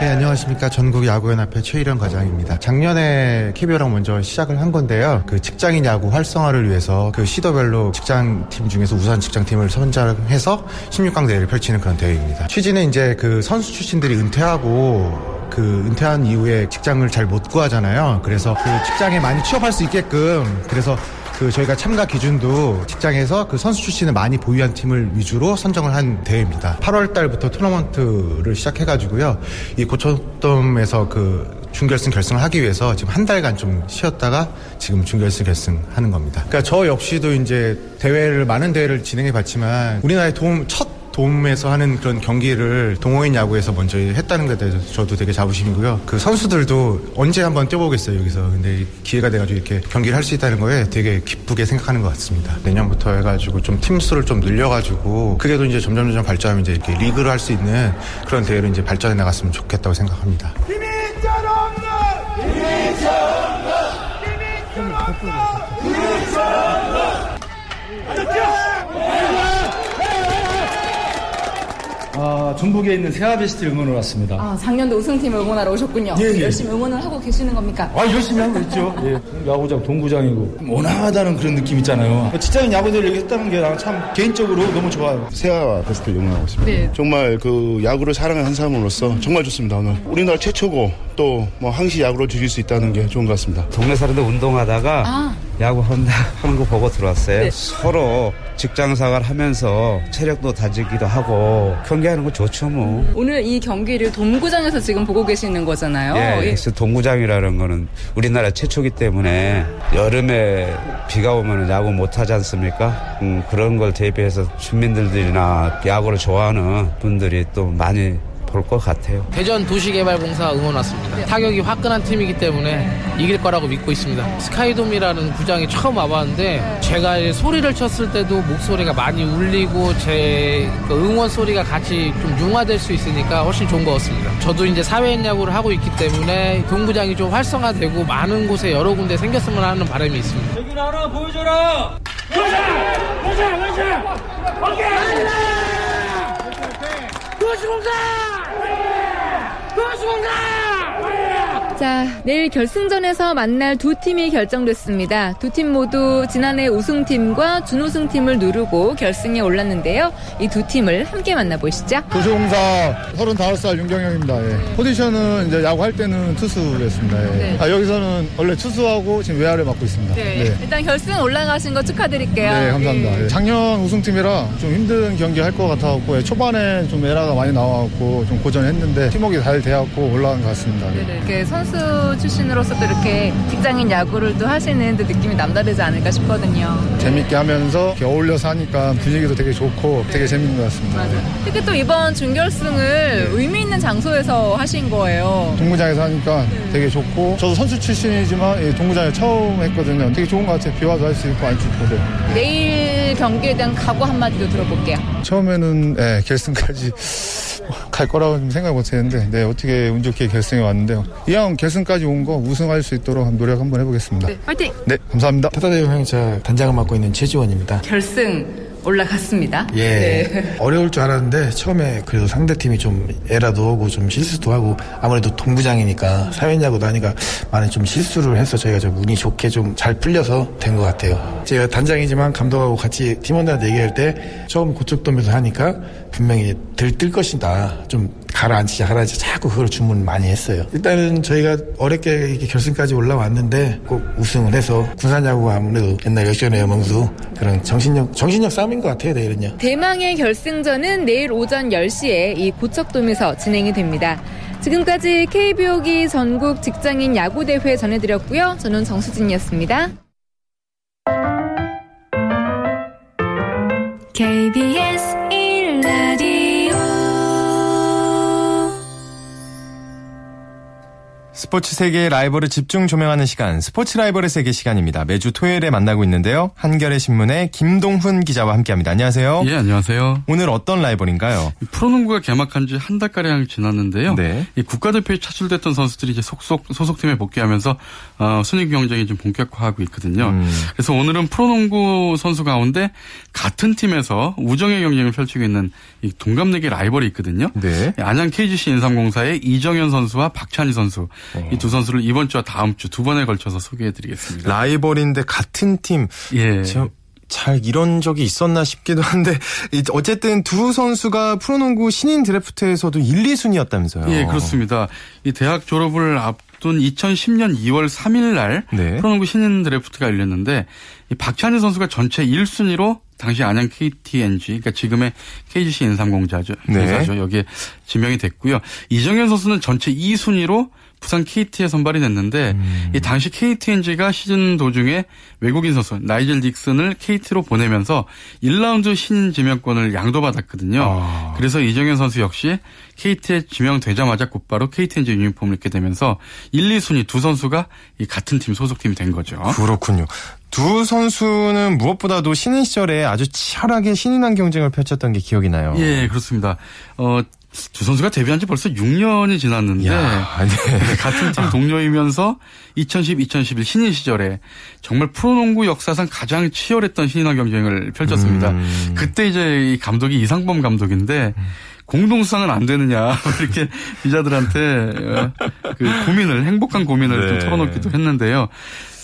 네, 안녕하십니까. 전국 야구연합회 최일현 과장입니다. 작년에 KBO랑 먼저 시작을 한 건데요. 그 직장인 야구 활성화를 위해서 그 시도별로 직장팀 중에서 우선 직장팀을 선정해서 16강 대회를 펼치는 그런 대회입니다. 취지는 이제 그 선수 출신들이 은퇴하고 그 은퇴한 이후에 직장을 잘 못 구하잖아요. 그래서 그 직장에 많이 취업할 수 있게끔 그래서 그 저희가 참가 기준도 직장에서 그 선수 출신을 많이 보유한 팀을 위주로 선정을 한 대회입니다. 8월 달부터 토너먼트를 시작해가지고요. 이 고척돔에서 그 준결승 결승을 하기 위해서 지금 한 달간 좀 쉬었다가 지금 준결승 결승 하는 겁니다. 그러니까 저 역시도 이제 대회를 많은 대회를 진행해 봤지만 우리나라의 도움 첫 도움에서 하는 그런 경기를 동호인 야구에서 먼저 했다는 것에 대해서 저도 되게 자부심이고요. 그 선수들도 언제 한번 뛰어보겠어요, 여기서. 근데 기회가 돼가지고 이렇게 경기를 할 수 있다는 거에 되게 기쁘게 생각하는 것 같습니다. 내년부터 해가지고 좀 팀 수를 좀 늘려가지고 그게 또 이제 점점 점점 발전하면 이제 이렇게 리그를 할 수 있는 그런 대회로 이제 발전해 나갔으면 좋겠다고 생각합니다. 아, 전북에 있는 세아베스트 응원을 왔습니다. 아, 작년도 우승팀을 응원하러 오셨군요. 예, 예. 열심히 응원을 하고 계시는 겁니까? 아, 열심히 하고 있죠. 예. 야구장, 동구장이고. 온화하다는 그런 느낌 있잖아요. 직장인 야구대를 했다는 게 참 개인적으로 너무 좋아요. 세아와 베스트를 응원하고 있습니다. 네. 정말 그 야구를 사랑하는 한 사람으로서 정말 좋습니다, 오늘. 우리나라 최초고 또 뭐 항시 야구를 즐길 수 있다는 게 좋은 것 같습니다. 동네 사람들 운동하다가 아. 야구 한다 *laughs* 하는 거 보고 들어왔어요. 네. 서로 직장 생활 하면서 체력도 다지기도 하고 경기하는 거 좋죠 뭐. 오늘 이 경기를 동구장에서 지금 보고 계시는 거잖아요. 예, 예. 그래서 동구장이라는 거는 우리나라 최초기 때문에 여름에 비가 오면 야구 못 하지 않습니까? 음, 그런 걸 대비해서 주민들이나 야구를 좋아하는 분들이 또 많이 볼 것 같아요. 대전 도시개발공사 응원 왔습니다. 타격이 화끈한 팀이기 때문에 이길 거라고 믿고 있습니다. 스카이돔이라는 구장에 처음 와봤는데 제가 소리를 쳤을 때도 목소리가 많이 울리고 제그 응원 소리가 같이 좀 융화될 수 있으니까 훨씬 좋은 것 같습니다. 저도 이제 사회인 야구를 하고 있기 때문에 동구장이 좀 활성화되고 많은 곳에 여러 군데 생겼으면 하는 바람이 있습니다. 여기 하나 보여줘라. 가자, 가자, 가자. 오케이. 도시공사. 도시공사. 자, 내일 결승전에서 만날 두 팀이 결정됐습니다. 두 팀 모두 지난해 우승팀과 준우승팀을 누르고 결승에 올랐는데요. 이 두 팀을 함께 만나보시죠. 도시공사 35살 윤경영입니다. 예. 포지션은 이제 야구 할 때는 투수를 했습니다. 예. 네. 아, 여기서는 원래 투수하고 지금 외야를 맡고 있습니다. 네. 일단 결승 올라가신 거 축하드릴게요. 네, 감사합니다. 예. 작년 우승팀이라 좀 힘든 경기 할 것 같아갖고 예, 초반에 좀 에라가 많이 나와갖고 좀 고전했는데 팀워크 잘 돼갖고 올라간 것 같습니다. 예. 네, 이렇게 선수 출신으로서도 이렇게 직장인 야구를 또 하시는 또 느낌이 남다르지 않을까 싶거든요. 재밌게 하면서 어울려서 하니까 분위기도 되게 좋고 되게 재밌는 것 같습니다. 예. 특히 또 이번 준결승을 의미 있는 장소에서 하신 거예요. 동구장에서 하니까 되게 좋고 저도 선수 출신이지만 예, 동구장에 처음 했거든요. 되게 좋은 것 같아요. 비 와도 할 수 있고 안 춥고. 네. 내일 경기에 대한 각오 한마디도 들어볼게요. 처음에는 예, 결승까지 *laughs* 갈 거라고 좀 생각 못 했는데 네, 어떻게 운 좋게 결승에 왔는데요. 이왕 결승까지 온 거 우승할 수 있도록 노력 한번 해보겠습니다. 네, 화이팅! 감사합니다. 타다대우 형사 단장을 맡고 있는 최지원입니다. 결승 올라갔습니다. 예. 네. *laughs* 어려울 줄 알았는데 처음에 그래도 상대팀이 좀 에라도 오고 좀 실수도 하고 아무래도 동구장이니까 사회냐고도 하니까 많이 좀 실수를 해서 저희가 좀 운이 좋게 좀 잘 풀려서 된 것 같아요. 제가 단장이지만 감독하고 같이 팀원들한테 얘기할 때 처음 고척돔에서 하니까 분명히 들뜰 것이다. 좀 가라앉히자 가라앉히자 자꾸 그걸 주문 많이 했어요. 일단은 저희가 어렵게 이렇게 결승까지 올라왔는데 꼭 우승을 해서 군산야구가 아무래도 옛날 역전의 여명수 그런 정신력 정신력 싸움인 것 같아요 내일은요. 대망의 결승전은 내일 오전 10시에 이 고척돔에서 진행이 됩니다. 지금까지 KBO기 전국 직장인 야구대회 전해드렸고요. 저는 정수진이었습니다. KBS 스포츠 세계의 라이벌을 집중 조명하는 시간, 스포츠 라이벌의 세계 시간입니다. 매주 토요일에 만나고 있는데요. 한겨레 신문의 김동훈 기자와 함께합니다. 안녕하세요. 예, 안녕하세요. 오늘 어떤 라이벌인가요? 프로농구가 개막한 지 한 달 가량 지났는데요. 네. 이 국가대표에 차출됐던 선수들이 이제 속속, 소속팀에 복귀하면서, 어, 순위 경쟁이 좀 본격화하고 있거든요. 음. 그래서 오늘은 프로농구 선수 가운데 같은 팀에서 우정의 경쟁을 펼치고 있는 이 동갑내기 라이벌이 있거든요. 네. 안양 KGC 인삼공사의 이정현 선수와 박찬희 선수. 어. 이두 선수를 이번 주와 다음 주 두 번에 걸쳐서 소개해드리겠습니다. 라이벌인데 같은 팀. 예. 저, 잘 이런 적이 있었나 싶기도 한데 이- 어쨌든 두 선수가 프로농구 신인 드래프트에서도 1, 2순위였다면서요. 예, 그렇습니다. 이 대학 졸업을 앞둔 2010년 2월 3일 날 네. 프로농구 신인 드래프트가 열렸는데 이 박찬희 선수가 전체 1순위로 당시 안양 KTNG, 그러니까 지금의 KGC 인삼공사죠. 네. 여기에 지명이 됐고요. 이정현 선수는 전체 2순위로 부산 KT에 선발이 됐는데 음. 이 당시 KTNG가 시즌 도중에 외국인 선수 나이젤 딕슨을 KT로 보내면서 1라운드 신인 지명권을 양도받았거든요. 아. 그래서 이정현 선수 역시 KT에 지명되자마자 곧바로 KTNG 유니폼을 입게 되면서 1, 2순위 두 선수가 이 같은 팀 소속팀이 된 거죠. 그렇군요. 두 선수는 무엇보다도 신인 시절에 아주 치열하게 신인왕 경쟁을 펼쳤던 게 기억이 나요. 예, 그렇습니다. 어, 두 선수가 데뷔한 지 벌써 6년이 지났는데 야, 네. 같은 팀 동료이면서 2010, 2011 신인 시절에 정말 프로농구 역사상 가장 치열했던 신인왕 경쟁을 펼쳤습니다. 음. 그때 이제 이 감독이 이상범 감독인데 공동수상은 안 되느냐 *laughs* 이렇게 기자들한테 어, 그 고민을 행복한 고민을 좀 네. 털어놓기도 했는데요.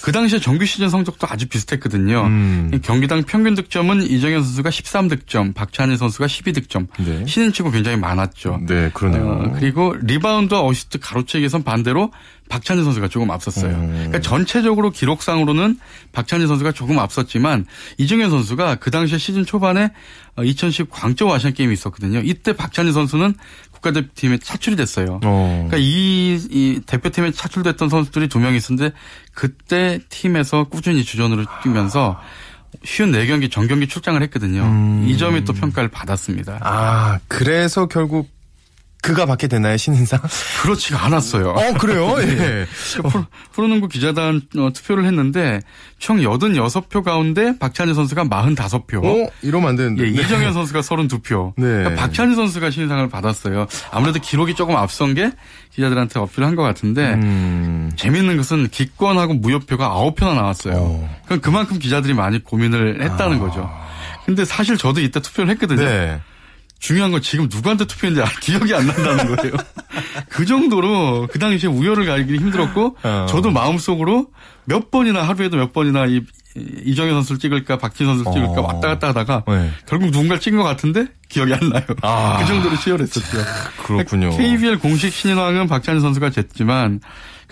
그 당시에 정규 시즌 성적도 아주 비슷했거든요. 음. 경기당 평균 득점은 이정현 선수가 13득점, 박찬희 선수가 12득점. 네. 신인치고 굉장히 많았죠. 네, 그러네요. 어, 그리고 리바운드와 어시스트 가로채기에선 반대로 박찬희 선수가 조금 앞섰어요. 음. 그러니까 전체적으로 기록상으로는 박찬희 선수가 조금 앞섰지만 이정현 선수가 그 당시에 시즌 초반에 2010 광저우 아시안 게임이 있었거든요. 이때 박찬희 선수는 국가대표팀에 차출이 됐어요. 어. 그러니까 이, 이 대표팀에 차출됐던 선수들이 두 명 있었는데 그때 팀에서 꾸준히 주전으로 뛰면서 쉬운 4경기 전경기 출장을 했거든요. 이 점이 또 평가를 받았습니다. 음. 아, 그래서 결국 그가 받게 되나요, 신인상? 그렇지가 않았어요. 어, 그래요? *laughs* 예. 프로, 프로농구 기자단 어, 투표를 했는데 총 86표 가운데 박찬희 선수가 45표. 어? 이러면 안 되는데. 예, 네. 이정현 선수가 32표. 네. 그러니까 박찬희 선수가 신인상을 받았어요. 아무래도 기록이 조금 앞선 게 기자들한테 어필한 것 같은데 음. 재밌는 것은 기권하고 무효표가 9표나 나왔어요. 그럼 그만큼 기자들이 많이 고민을 했다는 거죠. 근데 사실 저도 이때 투표를 했거든요. 아. 네. 중요한 건 지금 누구한테 투표했는지 아- 기억이 안 난다는 거예요. *laughs* 그 정도로 그 당시에 우열을 가리기 힘들었고 어. 저도 마음속으로 몇 번이나 하루에도 몇 번이나 이 이- 이정현 선수를 찍을까 박진 선수를 찍을까 어. 왔다 갔다 하다가 네. 결국 누군가를 찍은 것 같은데 기억이 안 나요. 아. 그 정도로 치열했었죠. 그렇군요. KBL 공식 신인왕은 박찬희 선수가 졌지만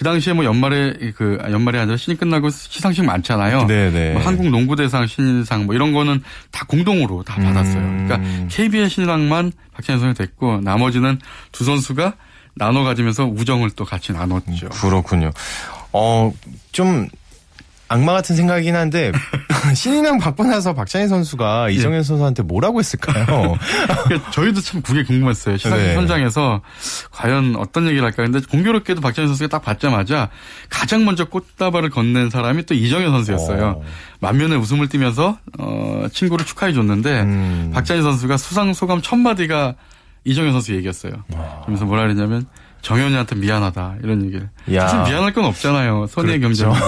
그 당시에 뭐 연말에 그 아, 연말이 아니라 신인 끝나고 시상식 많잖아요. 네네. 뭐 한국 농구대상 신인상 뭐 이런 거는 다 공동으로 다 받았어요. 음. 그러니까 KBL 신인왕만 박찬희 선수가 됐고 나머지는 두 선수가 나눠 가지면서 우정을 또 같이 나눴죠. 그렇군요. 어, 좀 악마 같은 생각이긴 한데 *laughs* 신인왕 받고 나서 박찬희 선수가 이정현 선수한테 뭐라고 했을까요? 그러니까 저희도 참 그게 궁금했어요. 시상식 네. 현장에서 과연 어떤 얘기를 할까. 근데 공교롭게도 박찬희 선수가 딱 받자마자 가장 먼저 꽃다발을 건넨 사람이 또 이정현 선수였어요. 어. 만면에 웃음을 띠면서 어, 친구를 축하해 줬는데 음. 박찬희 선수가 수상 소감 첫 마디가 이정현 선수 얘기였어요. 그러면서 뭐라 그랬냐면 정현이한테 미안하다 이런 얘기를. 야. 사실 미안할 건 없잖아요. 선의의 그렇죠. 경쟁.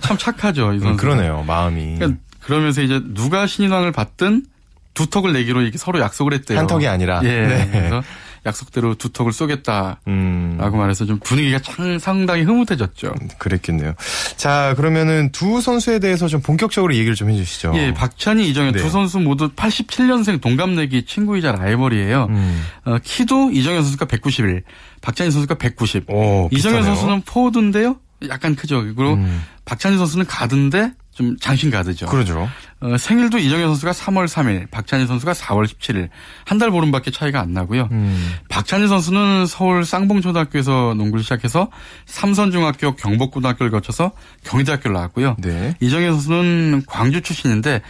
참 착하죠 이 선수. 음, 그러네요, 마음이. 그러니까 그러면서 이제 누가 신인왕을 받든 두 턱을 내기로 이렇게 서로 약속을 했대요. 한 턱이 아니라. 예. 네. 그래서 약속대로 두 턱을 쏘겠다라고 음, 말해서 좀 분위기가 참 상당히 흐뭇해졌죠. 그랬겠네요. 자, 그러면은 두 선수에 대해서 좀 본격적으로 얘기를 좀 해주시죠. 예, 박찬희, 이정현 네. 두 선수 모두 87년생 동갑내기 친구이자 라이벌이에요. 음. 어, 키도 이정현 선수가 191, 박찬희 선수가 190. 오, 이정현. 선수는 포워드인데요. 약간 크죠. 그리고 음. 박찬희 선수는 가드인데 좀 장신 가드죠. 그러죠. 어, 생일도 이정현 선수가 3월 3일, 박찬희 선수가 4월 17일. 한 달 보름밖에 차이가 안 나고요. 음. 박찬희 선수는 서울 쌍봉초등학교에서 농구를 시작해서 삼선중학교 경복고등학교를 거쳐서 경희대학교를 나왔고요. 네. 이정현 선수는 광주 출신인데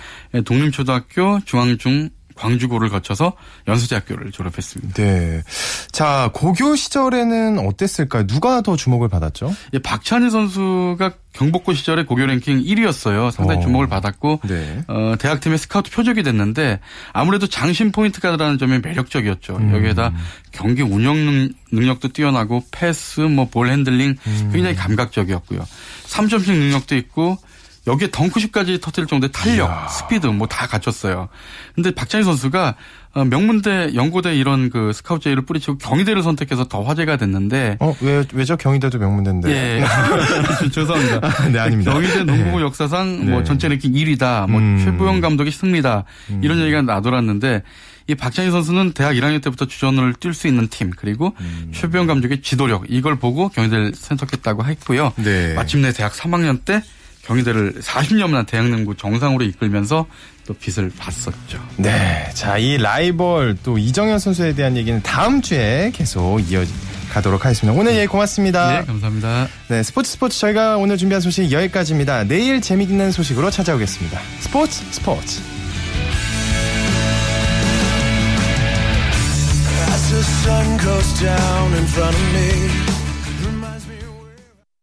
독립초등학교, 중앙중, 광주고를 거쳐서 연수대학교를 졸업했습니다. 네. 자, 고교 시절에는 어땠을까요? 누가 더 주목을 받았죠? 예, 박찬희 선수가 경복고 시절에 고교 랭킹 1위였어요. 상당히 어. 주목을 받았고 네. 어, 대학팀의 스카우트 표적이 됐는데 아무래도 장신 포인트가라는 점이 매력적이었죠. 음. 여기에다 경기 운영 능- 능력도 뛰어나고 패스, 뭐 볼 핸들링 음. 굉장히 감각적이었고요. 3점슛 능력도 있고 여기에 덩크슛까지 터뜨릴 정도의 탄력, 스피드 뭐 다 갖췄어요. 근데 박찬희 선수가 어, 명문대, 연고대 이런 그 스카우트 제의를 뿌리치고 경희대를 선택해서 더 화제가 됐는데 어, 왜, 왜죠? 경희대도 명문대인데. 예. *laughs* 죄송합니다. 네, 아닙니다. 경희대 농구부 역사상 뭐 네. 전체 랭킹 1위다. 뭐 음. 최부영 감독의 승리다. 이런 얘기가 나돌았는데 이 박찬희 선수는 대학 1학년 때부터 주전을 뛸 수 있는 팀 그리고 음. 최부영 감독의 지도력 이걸 보고 경희대를 선택했다고 했고요. 네. 마침내 대학 3학년 때 경희대를 40년만 대학농구 정상으로 이끌면서 또 빛을 봤었죠. 네. 자, 이 라이벌 또 이정현 선수에 대한 얘기는 다음 주에 계속 이어가도록 하겠습니다. 오늘 얘기 고맙습니다. 네, 감사합니다. 네, 스포츠 스포츠 저희가 오늘 준비한 소식 여기까지입니다. 내일 재미있는 소식으로 찾아오겠습니다. 스포츠 스포츠. The sun goes down in front of me